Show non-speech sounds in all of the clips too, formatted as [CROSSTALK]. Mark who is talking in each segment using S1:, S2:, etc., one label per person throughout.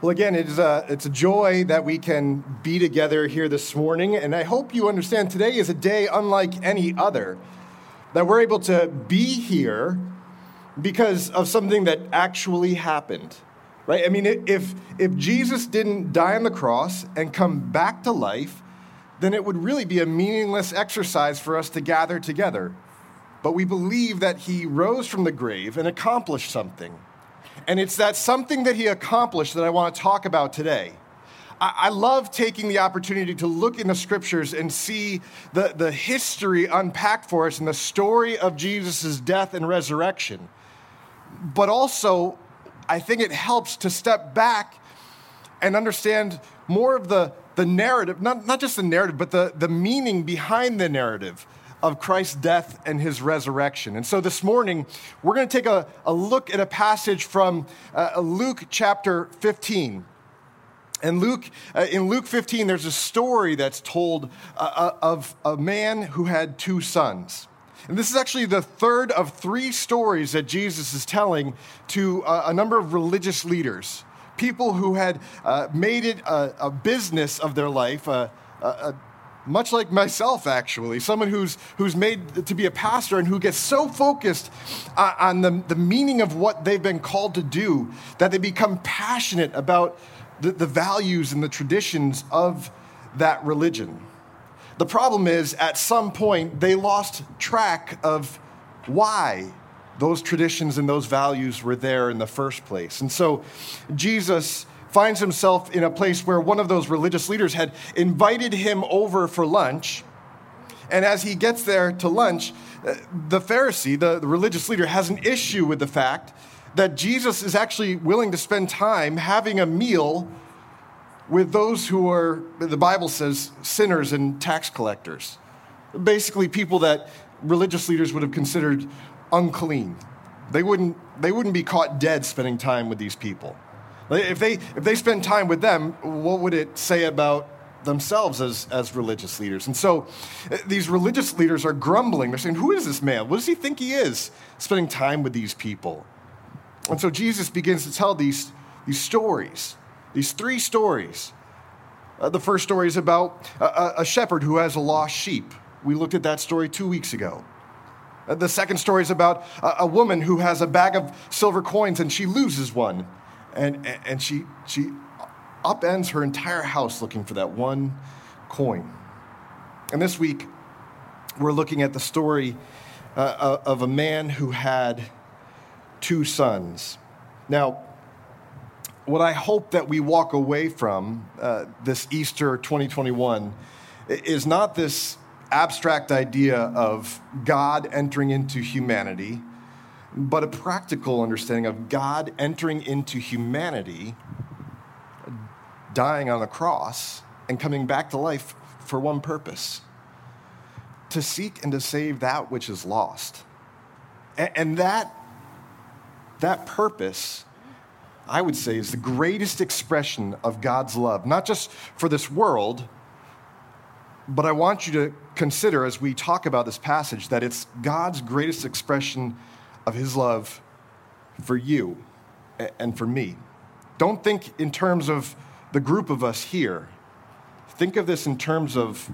S1: Well, again, it is a, it's a joy that we can be together here this morning. And I hope you understand today is a day unlike any other. That we're able to be here because of something that actually happened. Right? I mean, if, if Jesus didn't die on the cross and come back to life, then it would really be a meaningless exercise for us to gather together. But we believe that he rose from the grave and accomplished something. And it's that something that he accomplished that I want to talk about today. I, love taking the opportunity to look in the scriptures and see the, the history unpacked for us and the story of Jesus' death and resurrection. But also, I think it helps to step back and understand more of the, the narrative, not, not just the narrative, but the, the meaning behind the narrative of Christ's death and his resurrection. And so this morning, we're going to take a, a look at a passage from uh, Luke chapter 15. And Luke, uh, in Luke 15, there's a story that's told uh, uh, of a man who had two sons. And this is actually the third of three stories that Jesus is telling to uh, a number of religious leaders, people who had uh, made it a, a, business of their life, a, a, much like myself, actually, someone who's, who's made to be a pastor and who gets so focused uh, on the, the meaning of what they've been called to do that they become passionate about the, the values and the traditions of that religion. The problem is, at some point, they lost track of why those traditions and those values were there in the first place. And so, Jesus finds himself in a place where one of those religious leaders had invited him over for lunch. And as he gets there to lunch, uh, the Pharisee, the, the religious leader, has an issue with the fact that Jesus is actually willing to spend time having a meal with those who are, the Bible says, sinners and tax collectors. Basically, people that religious leaders would have considered unclean. They wouldn't, they wouldn't be caught dead spending time with these people. If they, if they spend time with them, what would it say about themselves as, as religious leaders? And so uh, these religious leaders are grumbling. They're saying, Who is this man? What does he think he is spending time with these people? And so Jesus begins to tell these, these stories, these three stories. Uh, the first story is about a, a, shepherd who has a lost sheep. We looked at that story two weeks ago. Uh, the second story is about a, a woman who has a bag of silver coins and she loses one and, and she, she upends her entire house looking for that one coin. And this week, we're looking at the story uh, uh, of a man who had two sons. Now, what I hope that we walk away from uh, this Easter 2021 is not this abstract idea of God entering into humanity but a practical understanding of God entering into humanity, dying on the cross, and coming back to life for one purpose to seek and to save that which is lost. And that, that purpose, I would say, is the greatest expression of God's love, not just for this world, but I want you to consider as we talk about this passage that it's God's greatest expression of his love for you and for me. Don't think in terms of the group of us here. Think of this in terms of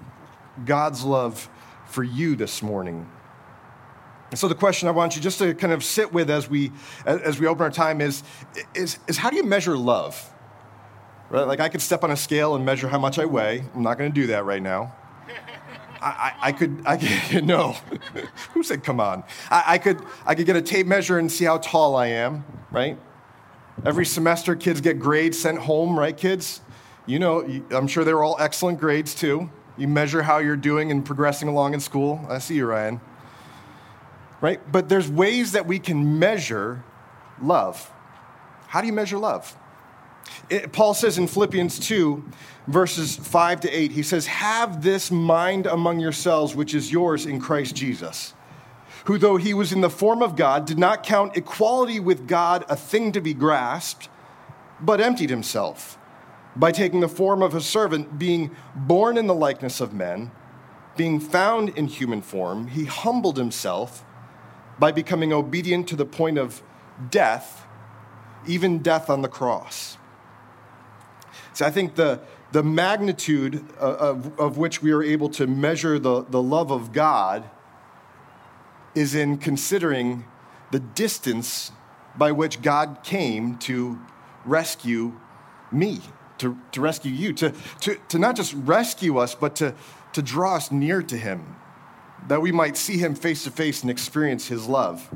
S1: God's love for you this morning. And so the question I want you just to kind of sit with as we as we open our time is is, is how do you measure love? Right? Like I could step on a scale and measure how much I weigh. I'm not going to do that right now. I, I, could, I could, [LAUGHS] no. Who said come on? I, I, could, I could get a tape measure and see how tall I am, right? Every semester, kids get grades sent home, right, kids? You know, I'm sure they were all excellent grades too. You measure how you're doing and progressing along in school. I see you, Ryan. Right? But there's ways that we can measure love. How do you measure love? It, Paul says in Philippians 2, verses 5 to 8, he says, Have this mind among yourselves, which is yours in Christ Jesus, who, though he was in the form of God, did not count equality with God a thing to be grasped, but emptied himself by taking the form of a servant, being born in the likeness of men, being found in human form, he humbled himself by becoming obedient to the point of death, even death on the cross. So I think the, the magnitude of, of, which we are able to measure the, the love of God is in considering the distance by which God came to rescue me, to, to rescue you, to, to, to not just rescue us, but to, to draw us near to Him, that we might see Him face to face and experience His love.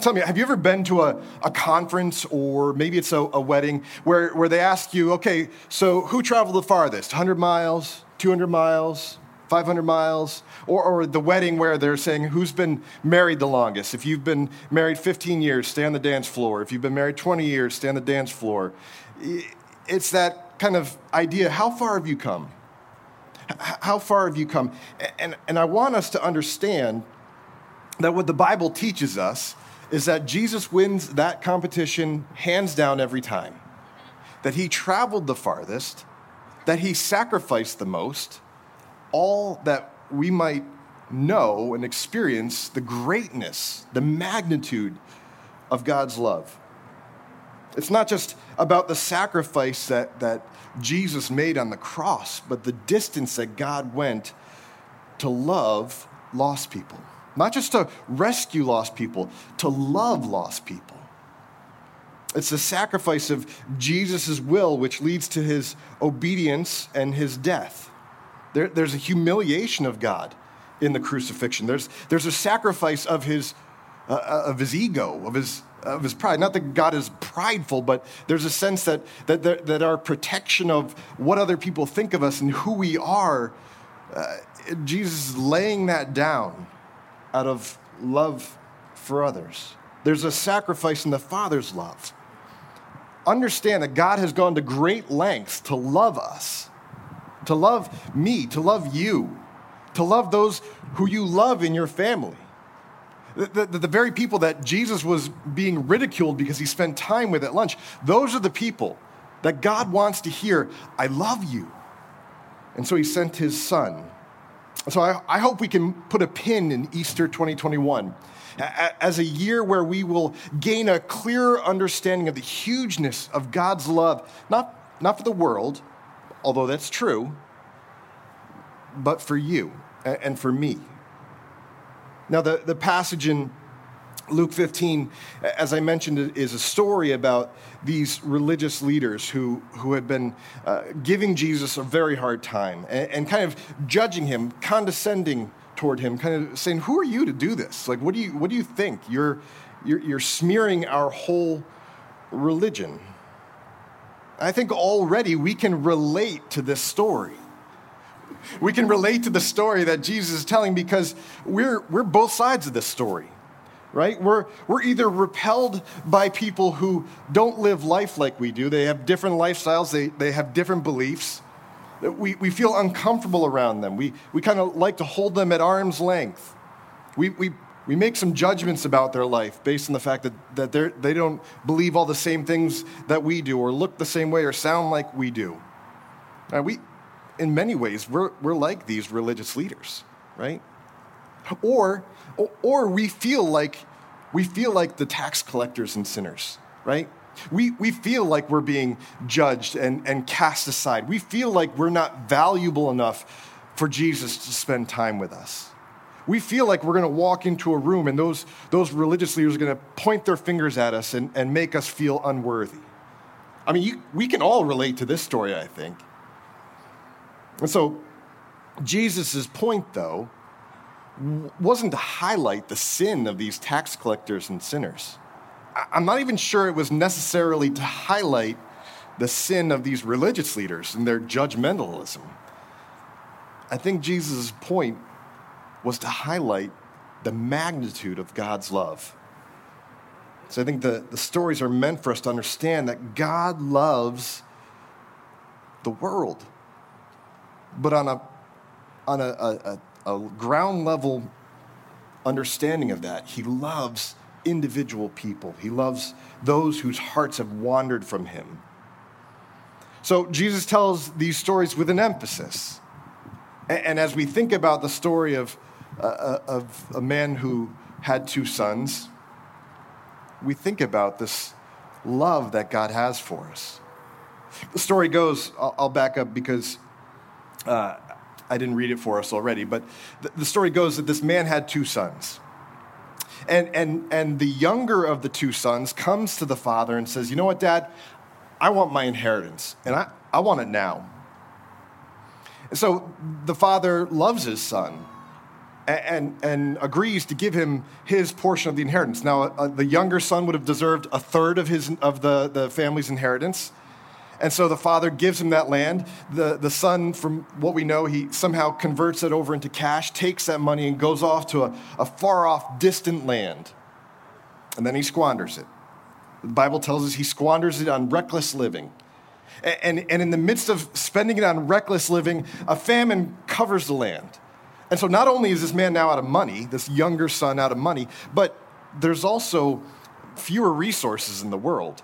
S1: Tell me, have you ever been to a, a conference or maybe it's a, a wedding where, where they ask you, okay, so who traveled the farthest? 100 miles, 200 miles, 500 miles, or, or the wedding where they're saying who's been married the longest. If you've been married 15 years, stay on the dance floor. If you've been married 20 years, stay on the dance floor. It's that kind of idea how far have you come? How far have you come? And, and I want us to understand that what the Bible teaches us is that Jesus wins that competition hands down every time. That he traveled the farthest, that he sacrificed the most, all that we might know and experience the greatness, the magnitude of God's love. It's not just about the sacrifice that, that Jesus made on the cross, but the distance that God went to love lost people. Not just to rescue lost people, to love lost people. It's the sacrifice of Jesus' will which leads to his obedience and his death. There, there's a humiliation of God in the crucifixion. There's, there's a sacrifice of his, uh, uh, of his ego, of his, of his pride. Not that God is prideful, but there's a sense that, that, that our protection of what other people think of us and who we are, uh, Jesus is laying that down out of love for others. There's a sacrifice in the Father's love. Understand that God has gone to great lengths to love us to love me, to love you, to love those who you love in your family. The, the, the, very people that Jesus was being ridiculed because he spent time with at lunch, those are the people that God wants to hear, I love you. And so he sent his son. So I, I hope we can put a pin in Easter 2021 as a year where we will gain a clearer understanding of the hugeness of God's love, not, not for the world, although that's true, but for you and for me. Now, the, the passage in Luke 15, as I mentioned, is a story about these religious leaders who, who had been uh, giving Jesus a very hard time and, and, kind of judging him, condescending toward him, kind of saying, Who are you to do this? Like, what do you, what do you think? You're, you're, you're smearing our whole religion. I think already we can relate to this story. We can relate to the story that Jesus is telling because we're, we're both sides of this story, right? We're, we're either repelled by people who don't live life like we do, they have different lifestyles, they, they have different beliefs. We, we feel uncomfortable around them. We, we kind of like to hold them at arm's length. We, we, we make some judgments about their life based on the fact that, that they don't believe all the same things that we do, or look the same way, or sound like we do. Now, we, in many ways, we're, we're like these religious leaders, right? Or, or we feel like we feel like the tax collectors and sinners, right? We, we feel like we're being judged and, and cast aside. We feel like we're not valuable enough for Jesus to spend time with us we feel like we're going to walk into a room and those, those religious leaders are going to point their fingers at us and, and make us feel unworthy. I mean, you, we can all relate to this story, I think. And so, Jesus' point, though, wasn't to highlight the sin of these tax collectors and sinners. I'm not even sure it was necessarily to highlight the sin of these religious leaders and their judgmentalism. I think Jesus' point was to highlight the magnitude of God's love. So I think the, the stories are meant for us to understand that God loves the world, but on a, on a, a, a ground level understanding of that, He loves individual people. He loves those whose hearts have wandered from Him. So Jesus tells these stories with an emphasis. And, as we think about the story of uh, of a man who had two sons, we think about this love that God has for us. The story goes, I'll, I'll back up because uh, I didn't read it for us already, but the, the story goes that this man had two sons. And, and, and the younger of the two sons comes to the father and says, You know what, dad? I want my inheritance, and I, I want it now. And so the father loves his son and, and, agrees to give him his portion of the inheritance. Now, uh, the younger son would have deserved a third of, his, of the, the family's inheritance. And so the father gives him that land. The, the son, from what we know, he somehow converts it over into cash, takes that money, and goes off to a, a far off, distant land. And then he squanders it. The Bible tells us he squanders it on reckless living. And, and in the midst of spending it on reckless living, a famine covers the land. And so not only is this man now out of money, this younger son out of money, but there's also fewer resources in the world.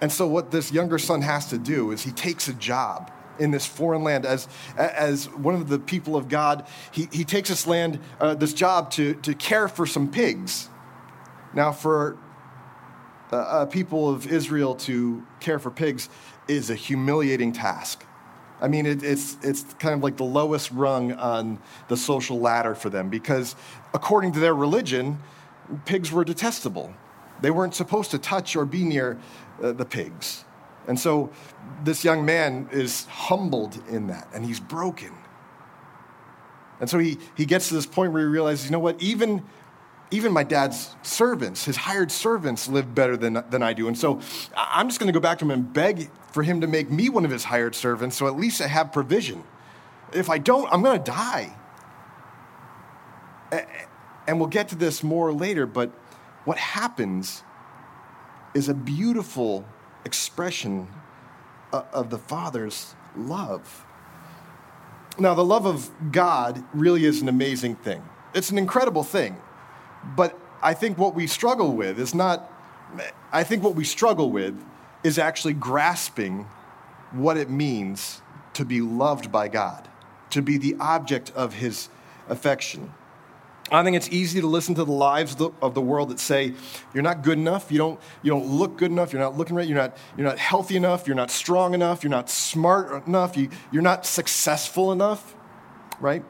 S1: And so, what this younger son has to do is he takes a job in this foreign land as, as one of the people of God. He, he takes this land, uh, this job to, to care for some pigs. Now, for uh, uh, people of Israel to care for pigs is a humiliating task. I mean, it, it's, it's kind of like the lowest rung on the social ladder for them because, according to their religion, pigs were detestable. They weren't supposed to touch or be near uh, the pigs. And so this young man is humbled in that, and he's broken. And so he, he gets to this point where he realizes, you know what, even, even my dad's servants, his hired servants, live better than, than I do. And so I'm just going to go back to him and beg for him to make me one of his hired servants so at least I have provision. If I don't, I'm going to die. And we'll get to this more later, but what happens is a beautiful expression uh, of the Father's love. Now, the love of God really is an amazing thing. It's an incredible thing. But I think what we struggle with is not, I think what we struggle with is actually grasping what it means to be loved by God, to be the object of His affection. I think it's easy to listen to the lives of the world that say you're not good enough, you don't, you don't look good enough, you're not looking right, you're not, you're not healthy enough, you're not strong enough, you're not smart enough, you, you're not successful enough, right?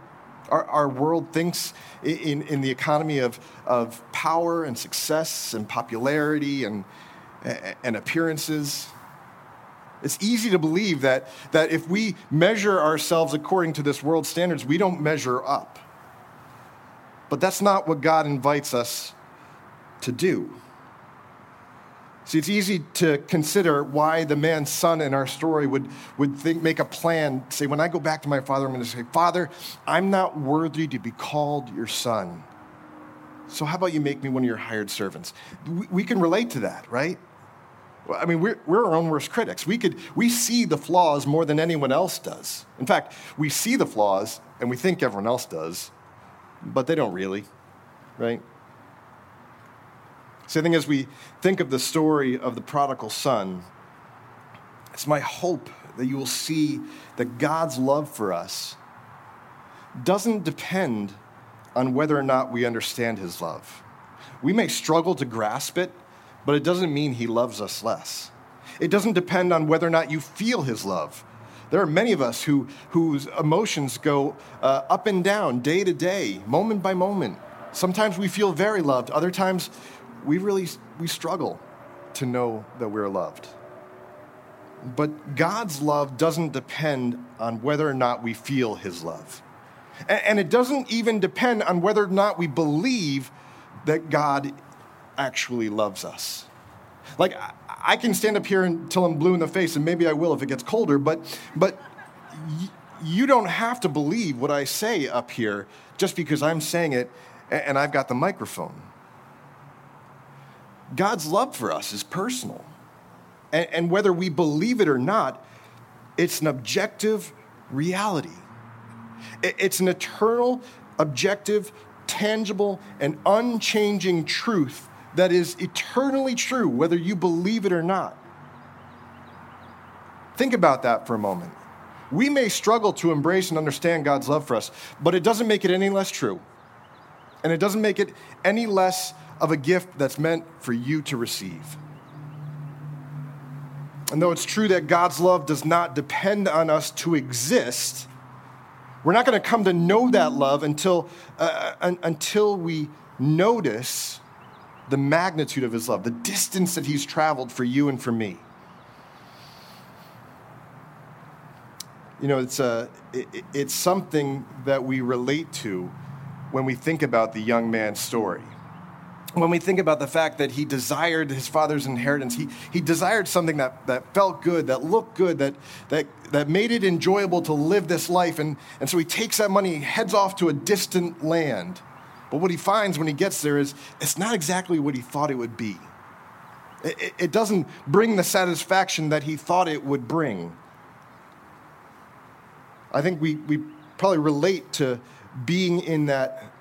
S1: Our, our world thinks in, in the economy of, of power and success and popularity and, and appearances. It's easy to believe that, that if we measure ourselves according to this world standards, we don't measure up. But that's not what God invites us to do. See, it's easy to consider why the man's son in our story would, would think, make a plan, say, when I go back to my father, I'm going to say, Father, I'm not worthy to be called your son. So how about you make me one of your hired servants? We, we can relate to that, right? I mean, we're, we're our own worst critics. We, could, we see the flaws more than anyone else does. In fact, we see the flaws and we think everyone else does, but they don't really, right? So I think as we think of the story of the prodigal son, it's my hope that you will see that God's love for us doesn't depend on whether or not we understand his love. We may struggle to grasp it, but it doesn't mean he loves us less. It doesn't depend on whether or not you feel his love. There are many of us who, whose emotions go uh, up and down day to day, moment by moment. Sometimes we feel very loved. Other times we really we struggle to know that we're loved. But God's love doesn't depend on whether or not we feel his love. And, and it doesn't even depend on whether or not we believe that God actually loves us. Like, I can stand up here until I'm blue in the face, and maybe I will if it gets colder, but, but y- you don't have to believe what I say up here just because I'm saying it and I've got the microphone. God's love for us is personal. And, and whether we believe it or not, it's an objective reality. It's an eternal, objective, tangible, and unchanging truth that is eternally true, whether you believe it or not. Think about that for a moment. We may struggle to embrace and understand God's love for us, but it doesn't make it any less true. And it doesn't make it any less of a gift that's meant for you to receive. And though it's true that God's love does not depend on us to exist, we're not going to come to know that love until, uh, un- until we notice the magnitude of his love, the distance that he's traveled for you and for me. You know, it's, uh, a, it, it's something that we relate to when we think about the young man's story. When we think about the fact that he desired his father's inheritance, he, he desired something that, that felt good, that looked good, that, that, that made it enjoyable to live this life. And, and so he takes that money, he heads off to a distant land. But what he finds when he gets there is it's not exactly what he thought it would be. It, it doesn't bring the satisfaction that he thought it would bring. I think we, we probably relate to being in that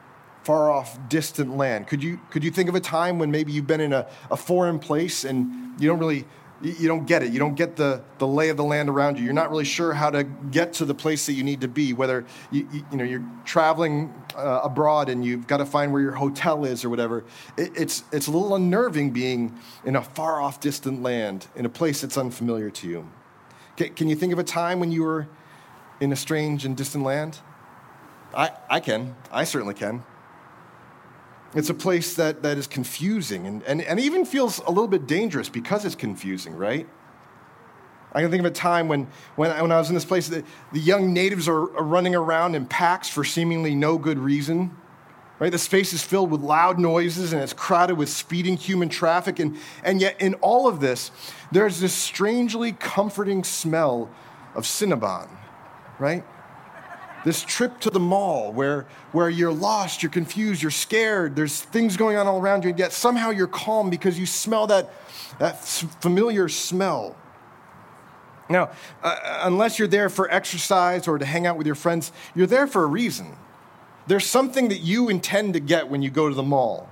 S1: far off, distant land. Could you, could you think of a time when maybe you've been in a, a foreign place and you don't really, you don't get it. You don't get the, the lay of the land around you. You're not really sure how to get to the place that you need to be, whether you, you, you know, you're traveling uh, abroad and you've got to find where your hotel is or whatever. It, it's, it's a little unnerving being in a far off, distant land, in a place that's unfamiliar to you. Can, can you think of a time when you were in a strange and distant land? I, I can. I certainly can. It's a place that, that is confusing and, and, and even feels a little bit dangerous because it's confusing, right? I can think of a time when, when, when I was in this place, the, the young natives are, are running around in packs for seemingly no good reason. Right? The space is filled with loud noises and it's crowded with speeding human traffic. And, and yet, in all of this, there's this strangely comforting smell of Cinnabon, right? This trip to the mall where, where you're lost, you're confused, you're scared, there's things going on all around you, and yet somehow you're calm because you smell that, that familiar smell. Now, uh, unless you're there for exercise or to hang out with your friends, you're there for a reason. There's something that you intend to get when you go to the mall.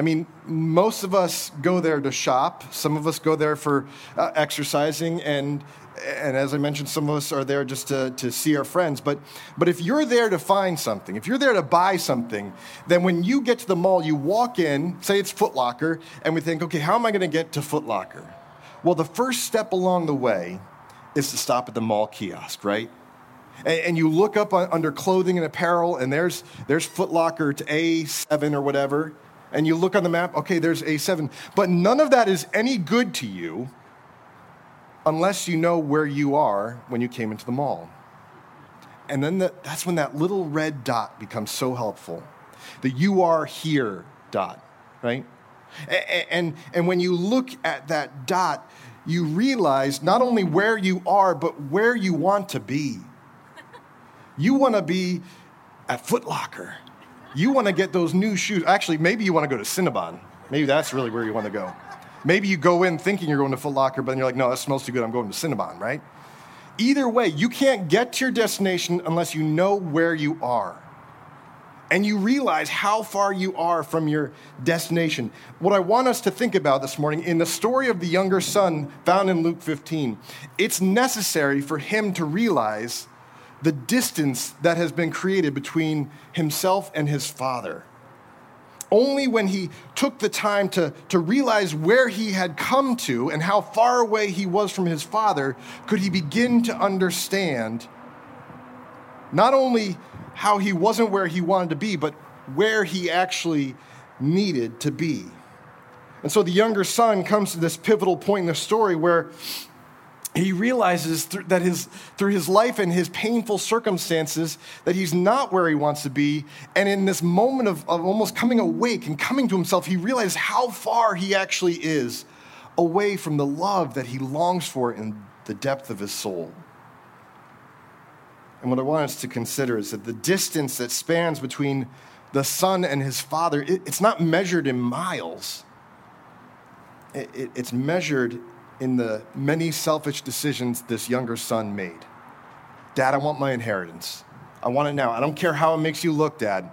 S1: I mean, most of us go there to shop. Some of us go there for uh, exercising, and and as I mentioned, some of us are there just to, to see our friends. But, but if you're there to find something, if you're there to buy something, then when you get to the mall, you walk in, say it's Foot Locker, and we think, okay, how am I going to get to Foot Locker? Well, the first step along the way is to stop at the mall kiosk, right? And, you look up under clothing and apparel, and there's, there's Foot Locker to A7 or whatever. And you look on the map, okay, there's A7. But none of that is any good to you unless you know where you are when you came into the mall. And then the, that's when that little red dot becomes so helpful. The you are here dot, right? And, and, and when you look at that dot, you realize not only where you are, but where you want to be. You want to be at Foot Locker. You want to get those new shoes. Actually, maybe you want to go to Cinnabon. Maybe that's really where you want to go. Maybe you go in thinking you're going to Foot Locker, but then you're like, no, that smells too good. I'm going to Cinnabon, right? Either way, you can't get to your destination unless you know where you are. And you realize how far you are from your destination. What I want us to think about this morning in the story of the younger son found in Luke 15, it's necessary for him to realize the distance that has been created between himself and his father only when he took the time to, to realize where he had come to and how far away he was from his father could he begin to understand not only how he wasn't where he wanted to be, but where he actually needed to be. And so the younger son comes to this pivotal point in the story where he realizes that his, through his life and his painful circumstances that he's not where he wants to be. And in this moment of, of almost coming awake and coming to himself he realizes how far he actually is away from the love that he longs for in the depth of his soul. And what i want us to consider is that the distance that spans between the son and his father it, it's not measured in miles. It, it, it's measured in the many selfish decisions this younger son made. Dad, I want my inheritance. I want it now. I don't care how it makes you look, Dad.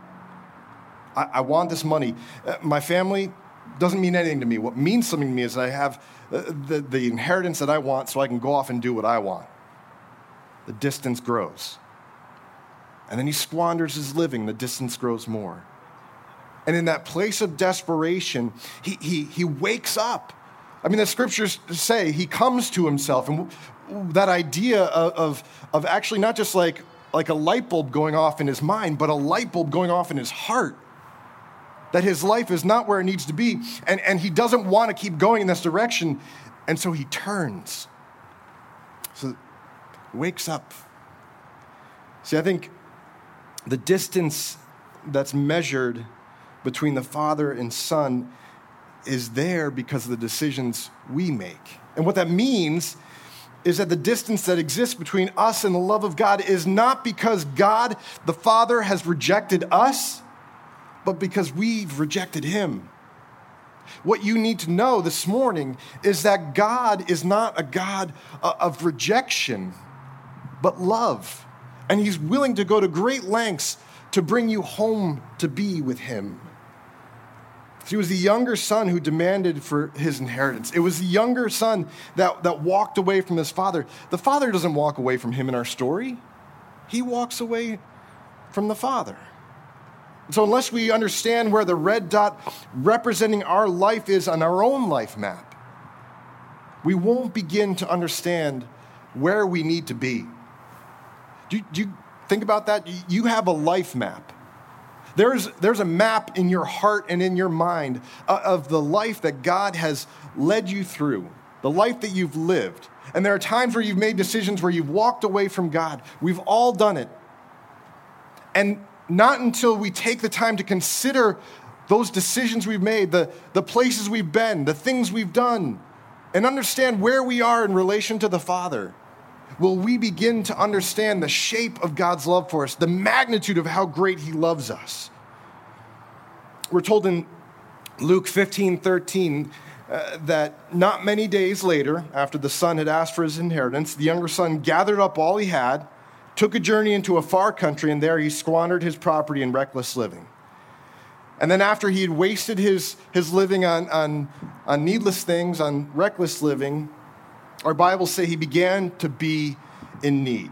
S1: I, I want this money. Uh, my family doesn't mean anything to me. What means something to me is that I have uh, the, the inheritance that I want so I can go off and do what I want. The distance grows. And then he squanders his living, the distance grows more. And in that place of desperation, he, he, he wakes up I mean, the scriptures say he comes to himself. And that idea of, of, of actually not just like, like a light bulb going off in his mind, but a light bulb going off in his heart. That his life is not where it needs to be. And, and he doesn't want to keep going in this direction. And so he turns. So wakes up. See, I think the distance that's measured between the Father and Son is there because of the decisions we make. And what that means is that the distance that exists between us and the love of God is not because God, the Father, has rejected us, but because we've rejected Him. What you need to know this morning is that God is not a God uh, of rejection, but love. And He's willing to go to great lengths to bring you home to be with Him. He was the younger son who demanded for his inheritance. It was the younger son that, that walked away from his father. The father doesn't walk away from him in our story, he walks away from the father. So, unless we understand where the red dot representing our life is on our own life map, we won't begin to understand where we need to be. Do do you think about that? You have a life map. There's, there's a map in your heart and in your mind uh, of the life that God has led you through, the life that you've lived. And there are times where you've made decisions where you've walked away from God. We've all done it. And not until we take the time to consider those decisions we've made, the, the places we've been, the things we've done, and understand where we are in relation to the Father, will we begin to understand the shape of God's love for us, the magnitude of how great He loves us. We're told in Luke 15 13 uh, that not many days later, after the son had asked for his inheritance, the younger son gathered up all he had, took a journey into a far country, and there he squandered his property in reckless living. And then, after he had wasted his, his living on, on, on needless things, on reckless living, our Bibles say he began to be in need.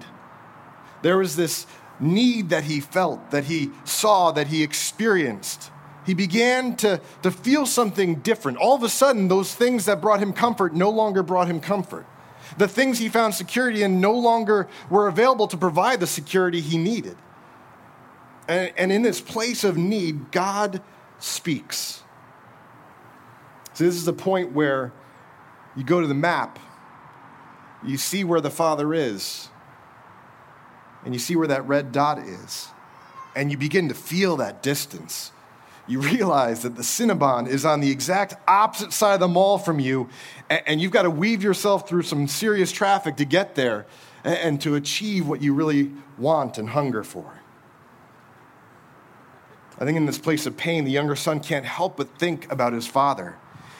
S1: There was this need that he felt, that he saw, that he experienced. He began to, to feel something different. All of a sudden, those things that brought him comfort no longer brought him comfort. The things he found security in no longer were available to provide the security he needed. And, and in this place of need, God speaks. So, this is the point where you go to the map you see where the Father is, and you see where that red dot is, and you begin to feel that distance. You realize that the Cinnabon is on the exact opposite side of the mall from you, and you've got to weave yourself through some serious traffic to get there and to achieve what you really want and hunger for. I think in this place of pain, the younger son can't help but think about his father.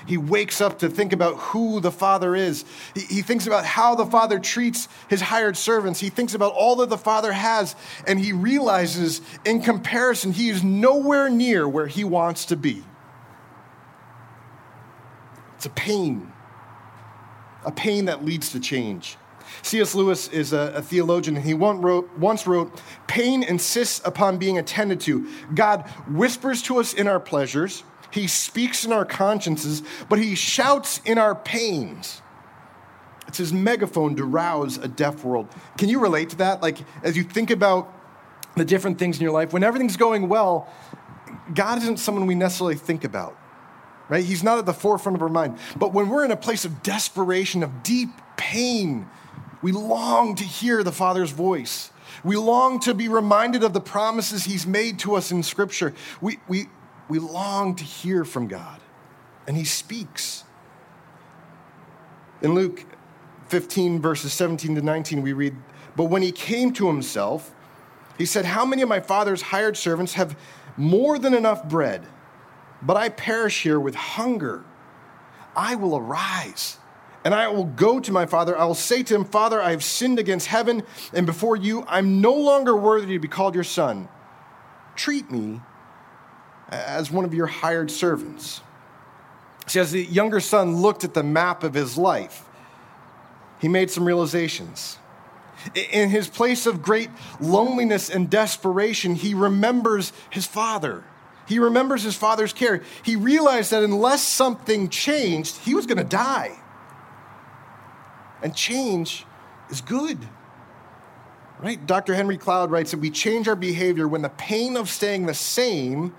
S1: He wakes up to think about who the Father is. He, he thinks about how the Father treats his hired servants. He thinks about all that the Father has, and he realizes in comparison, he is nowhere near where he wants to be. It's a pain, a pain that leads to change. C.S. Lewis is a, a, theologian, and he wrote, once wrote Pain insists upon being attended to. God whispers to us in our pleasures he speaks in our consciences, but he shouts in our pains. It's his megaphone to rouse a deaf world. Can you relate to that? Like, as you think about the different things in your life, when everything's going well, God isn't someone we necessarily think about, right? He's not at the forefront of our mind. But when we're in a place of desperation, of deep pain, we long to hear the Father's voice. We long to be reminded of the promises He's made to us in Scripture. We, we, we long to hear from God, and He speaks. In Luke 15, verses 17 to 19, we read, But when he came to himself, he said, How many of my father's hired servants have more than enough bread, but I perish here with hunger? I will arise and I will go to my father. I will say to him, Father, I have sinned against heaven and before you. I'm no longer worthy to be called your son. Treat me as one of your hired servants. See, as the younger son looked at the map of his life, he made some realizations. In his place of great loneliness and desperation, he remembers his father. He remembers his father's care. He realized that unless something changed, he was going to die. And change is good. Right? Dr. Henry Cloud writes that we change our behavior when the pain of staying the same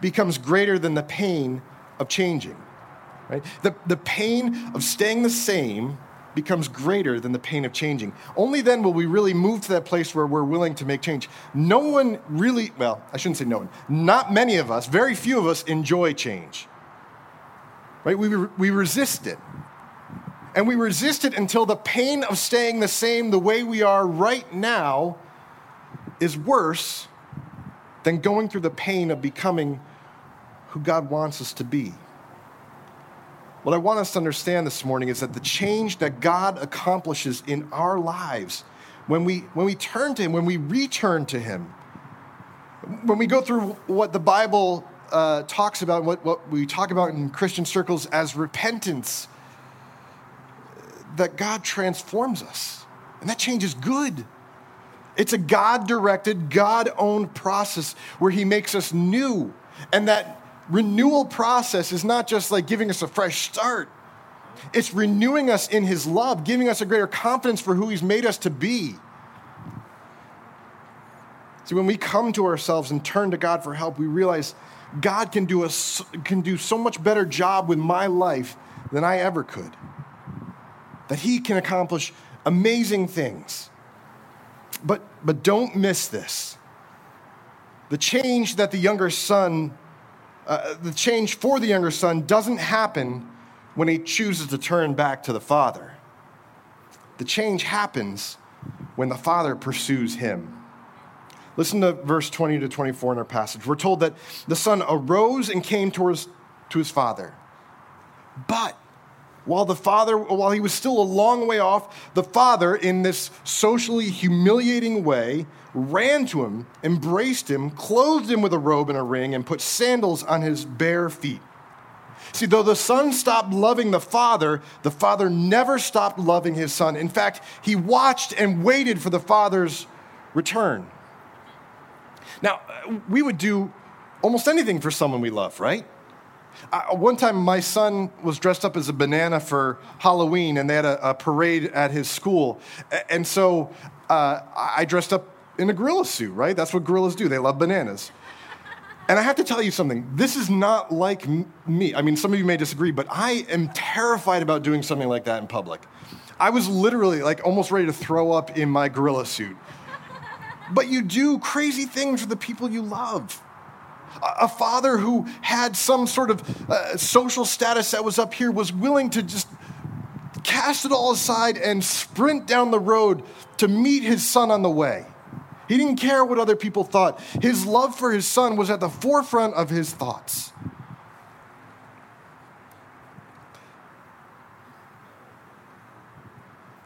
S1: becomes greater than the pain of changing. Right? The, the pain of staying the same becomes greater than the pain of changing. Only then will we really move to that place where we're willing to make change. No one really, well, I shouldn't say no one, not many of us, very few of us enjoy change. Right? We, we resist it. And we resist it until the pain of staying the same the way we are right now is worse than going through the pain of becoming who God wants us to be. What I want us to understand this morning is that the change that God accomplishes in our lives when we, when we turn to Him, when we return to Him, when we go through what the Bible uh, talks about, what, what we talk about in Christian circles as repentance, that God transforms us. And that change is good. It's a God directed, God owned process where He makes us new. And that renewal process is not just like giving us a fresh start, it's renewing us in His love, giving us a greater confidence for who He's made us to be. See, when we come to ourselves and turn to God for help, we realize God can do, a, can do so much better job with my life than I ever could. That He can accomplish amazing things. But, but don't miss this. The change that the younger son uh, the change for the younger son doesn't happen when he chooses to turn back to the father. The change happens when the father pursues him. Listen to verse 20 to 24 in our passage. We're told that the son arose and came towards to his father. But while the father, while he was still a long way off, the father, in this socially humiliating way, ran to him, embraced him, clothed him with a robe and a ring, and put sandals on his bare feet. See, though the son stopped loving the father, the father never stopped loving his son. In fact, he watched and waited for the father's return. Now, we would do almost anything for someone we love, right? Uh, one time, my son was dressed up as a banana for Halloween, and they had a, a parade at his school. And so uh, I dressed up in a gorilla suit, right? That's what gorillas do. They love bananas. And I have to tell you something. This is not like me. I mean, some of you may disagree, but I am terrified about doing something like that in public. I was literally like almost ready to throw up in my gorilla suit. But you do crazy things for the people you love a father who had some sort of uh, social status that was up here was willing to just cast it all aside and sprint down the road to meet his son on the way. He didn't care what other people thought. His love for his son was at the forefront of his thoughts.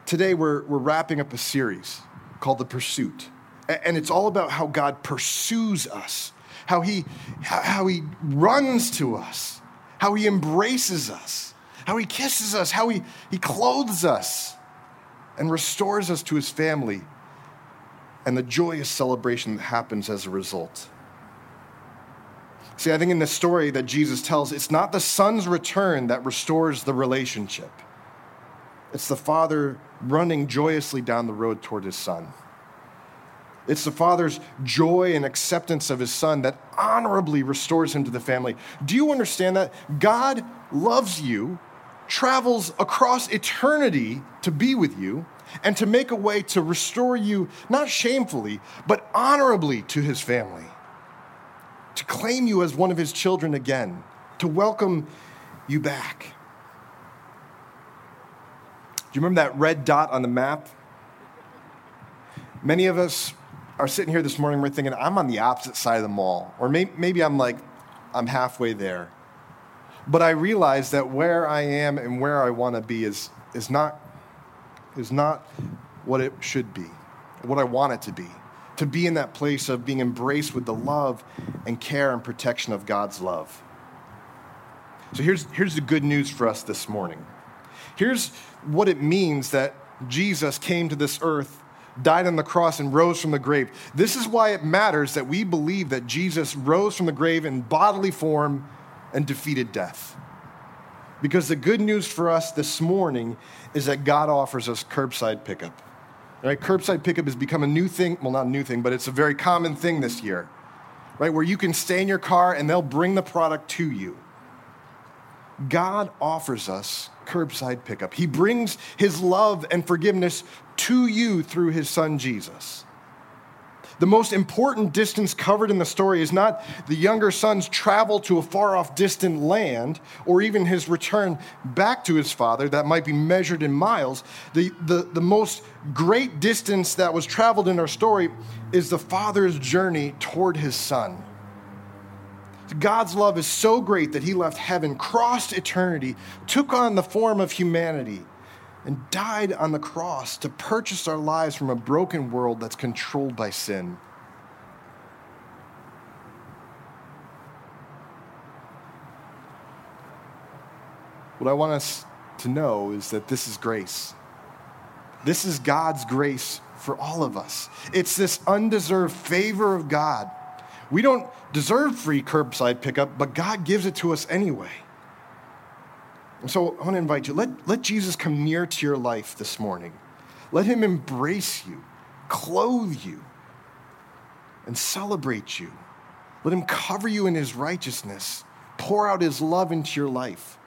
S1: Today, we're, we're wrapping up a series called The Pursuit. And it's all about how God pursues us how he, how he runs to us, how he embraces us, how he kisses us, how he, he clothes us and restores us to his family, and the joyous celebration that happens as a result. See, I think in the story that Jesus tells, it's not the son's return that restores the relationship. It's the father running joyously down the road toward his son. It's the father's joy and acceptance of his son that honorably restores him to the family. Do you understand that? God loves you, travels across eternity to be with you, and to make a way to restore you, not shamefully, but honorably to his family. To claim you as one of his children again, to welcome you back. Do you remember that red dot on the map? Many of us are sitting here this morning, we're thinking, I'm on the opposite side of the mall. Or maybe, maybe I'm like, I'm halfway there. But I realize that where I am and where I want to be is, is, not, is not what it should be, what I want it to be. To be in that place of being embraced with the love and care and protection of God's love. So here's, here's the good news for us this morning. Here's what it means that Jesus came to this earth died on the cross, and rose from the grave. This is why it matters that we believe that Jesus rose from the grave in bodily form and defeated death. Because the good news for us this morning is that God offers us curbside pickup. Right? Curbside pickup has become a new thing. Well, not a new thing, but it's a very common thing this year. Right? Where you can stay in your car and they'll bring the product to you. God offers us curbside pickup. He brings his love and forgiveness to you through his son Jesus. The most important distance covered in the story is not the younger son's travel to a far off distant land or even his return back to his father that might be measured in miles. The, the, the most great distance that was traveled in our story is the father's journey toward his son. God's love is so great that he left heaven, crossed eternity, took on the form of humanity and died on the cross to purchase our lives from a broken world that's controlled by sin. What I want us to know is that this is grace. This is God's grace for all of us. It's this undeserved favor of God. We don't deserve free curbside pickup, but God gives it to us anyway. And so I want to invite you let, let Jesus come near to your life this morning. Let him embrace you, clothe you, and celebrate you. Let him cover you in his righteousness, pour out his love into your life.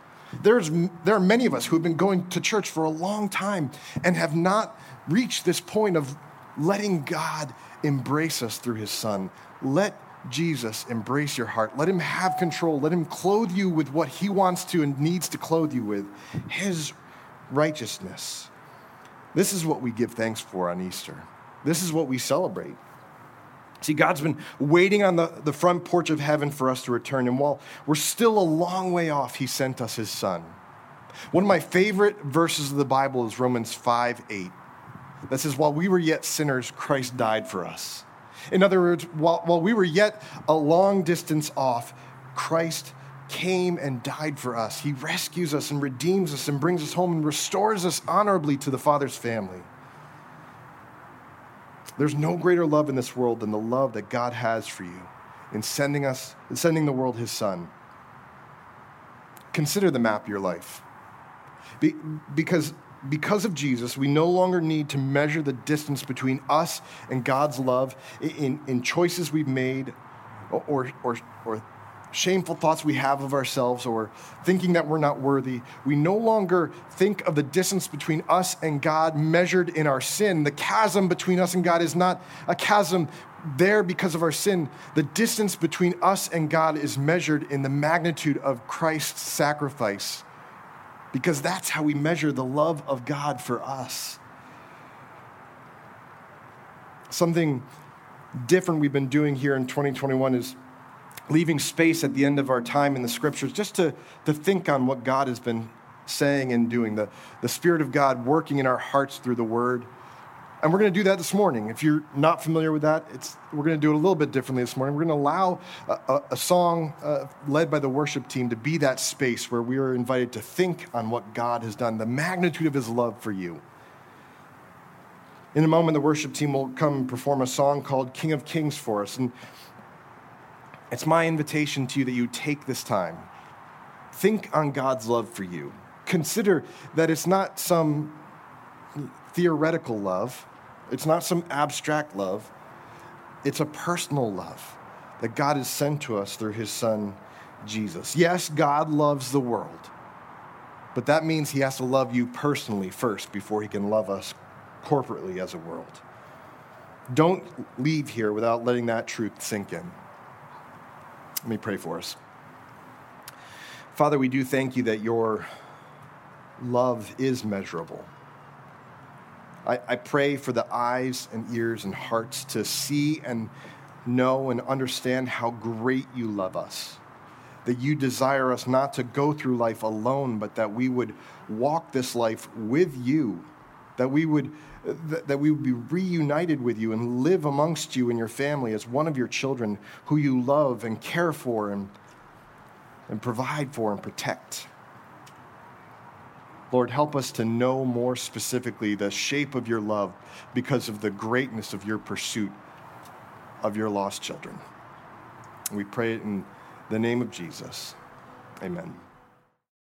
S1: There's, there are many of us who have been going to church for a long time and have not reached this point of letting God embrace us through his son. Let Jesus embrace your heart. Let him have control. Let him clothe you with what he wants to and needs to clothe you with his righteousness. This is what we give thanks for on Easter. This is what we celebrate. See, God's been waiting on the, the front porch of heaven for us to return. And while we're still a long way off, he sent us his son. One of my favorite verses of the Bible is Romans 5 8. That says, While we were yet sinners, Christ died for us. In other words, while, while we were yet a long distance off, Christ came and died for us. He rescues us and redeems us and brings us home and restores us honorably to the Father's family. There's no greater love in this world than the love that God has for you in sending us, in sending the world his son. Consider the map of your life. Be, because because of Jesus, we no longer need to measure the distance between us and God's love in, in choices we've made or, or, or shameful thoughts we have of ourselves or thinking that we're not worthy. We no longer think of the distance between us and God measured in our sin. The chasm between us and God is not a chasm there because of our sin. The distance between us and God is measured in the magnitude of Christ's sacrifice because that's how we measure the love of God for us. Something different we've been doing here in 2021 is leaving space at the end of our time in the scriptures just to, to think on what God has been saying and doing, the, the Spirit of God working in our hearts through the Word. And we're going to do that this morning. If you're not familiar with that, it's, we're going to do it a little bit differently this morning. We're going to allow a, a, a song uh, led by the worship team to be that space where we are invited to think on what God has done, the magnitude of his love for you. In a moment, the worship team will come and perform a song called King of Kings for us. And it's my invitation to you that you take this time. Think on God's love for you. Consider that it's not some theoretical love it's not some abstract love, it's a personal love that God has sent to us through his son, Jesus. Yes, God loves the world, but that means he has to love you personally first before he can love us corporately as a world. Don't leave here without letting that truth sink in. Let me pray for us. Father, we do thank you that your love is measurable. I, I pray for the eyes and ears and hearts to see and know and understand how great you love us. That you desire us not to go through life alone, but that we would walk this life with you, that we would, that, we would be reunited with you and live amongst you and your family as one of your children who you love and care for and, and provide for and protect. Lord, help us to know more specifically the shape of your love because of the greatness of your pursuit of your lost children. We pray it in the name of Jesus. Amen.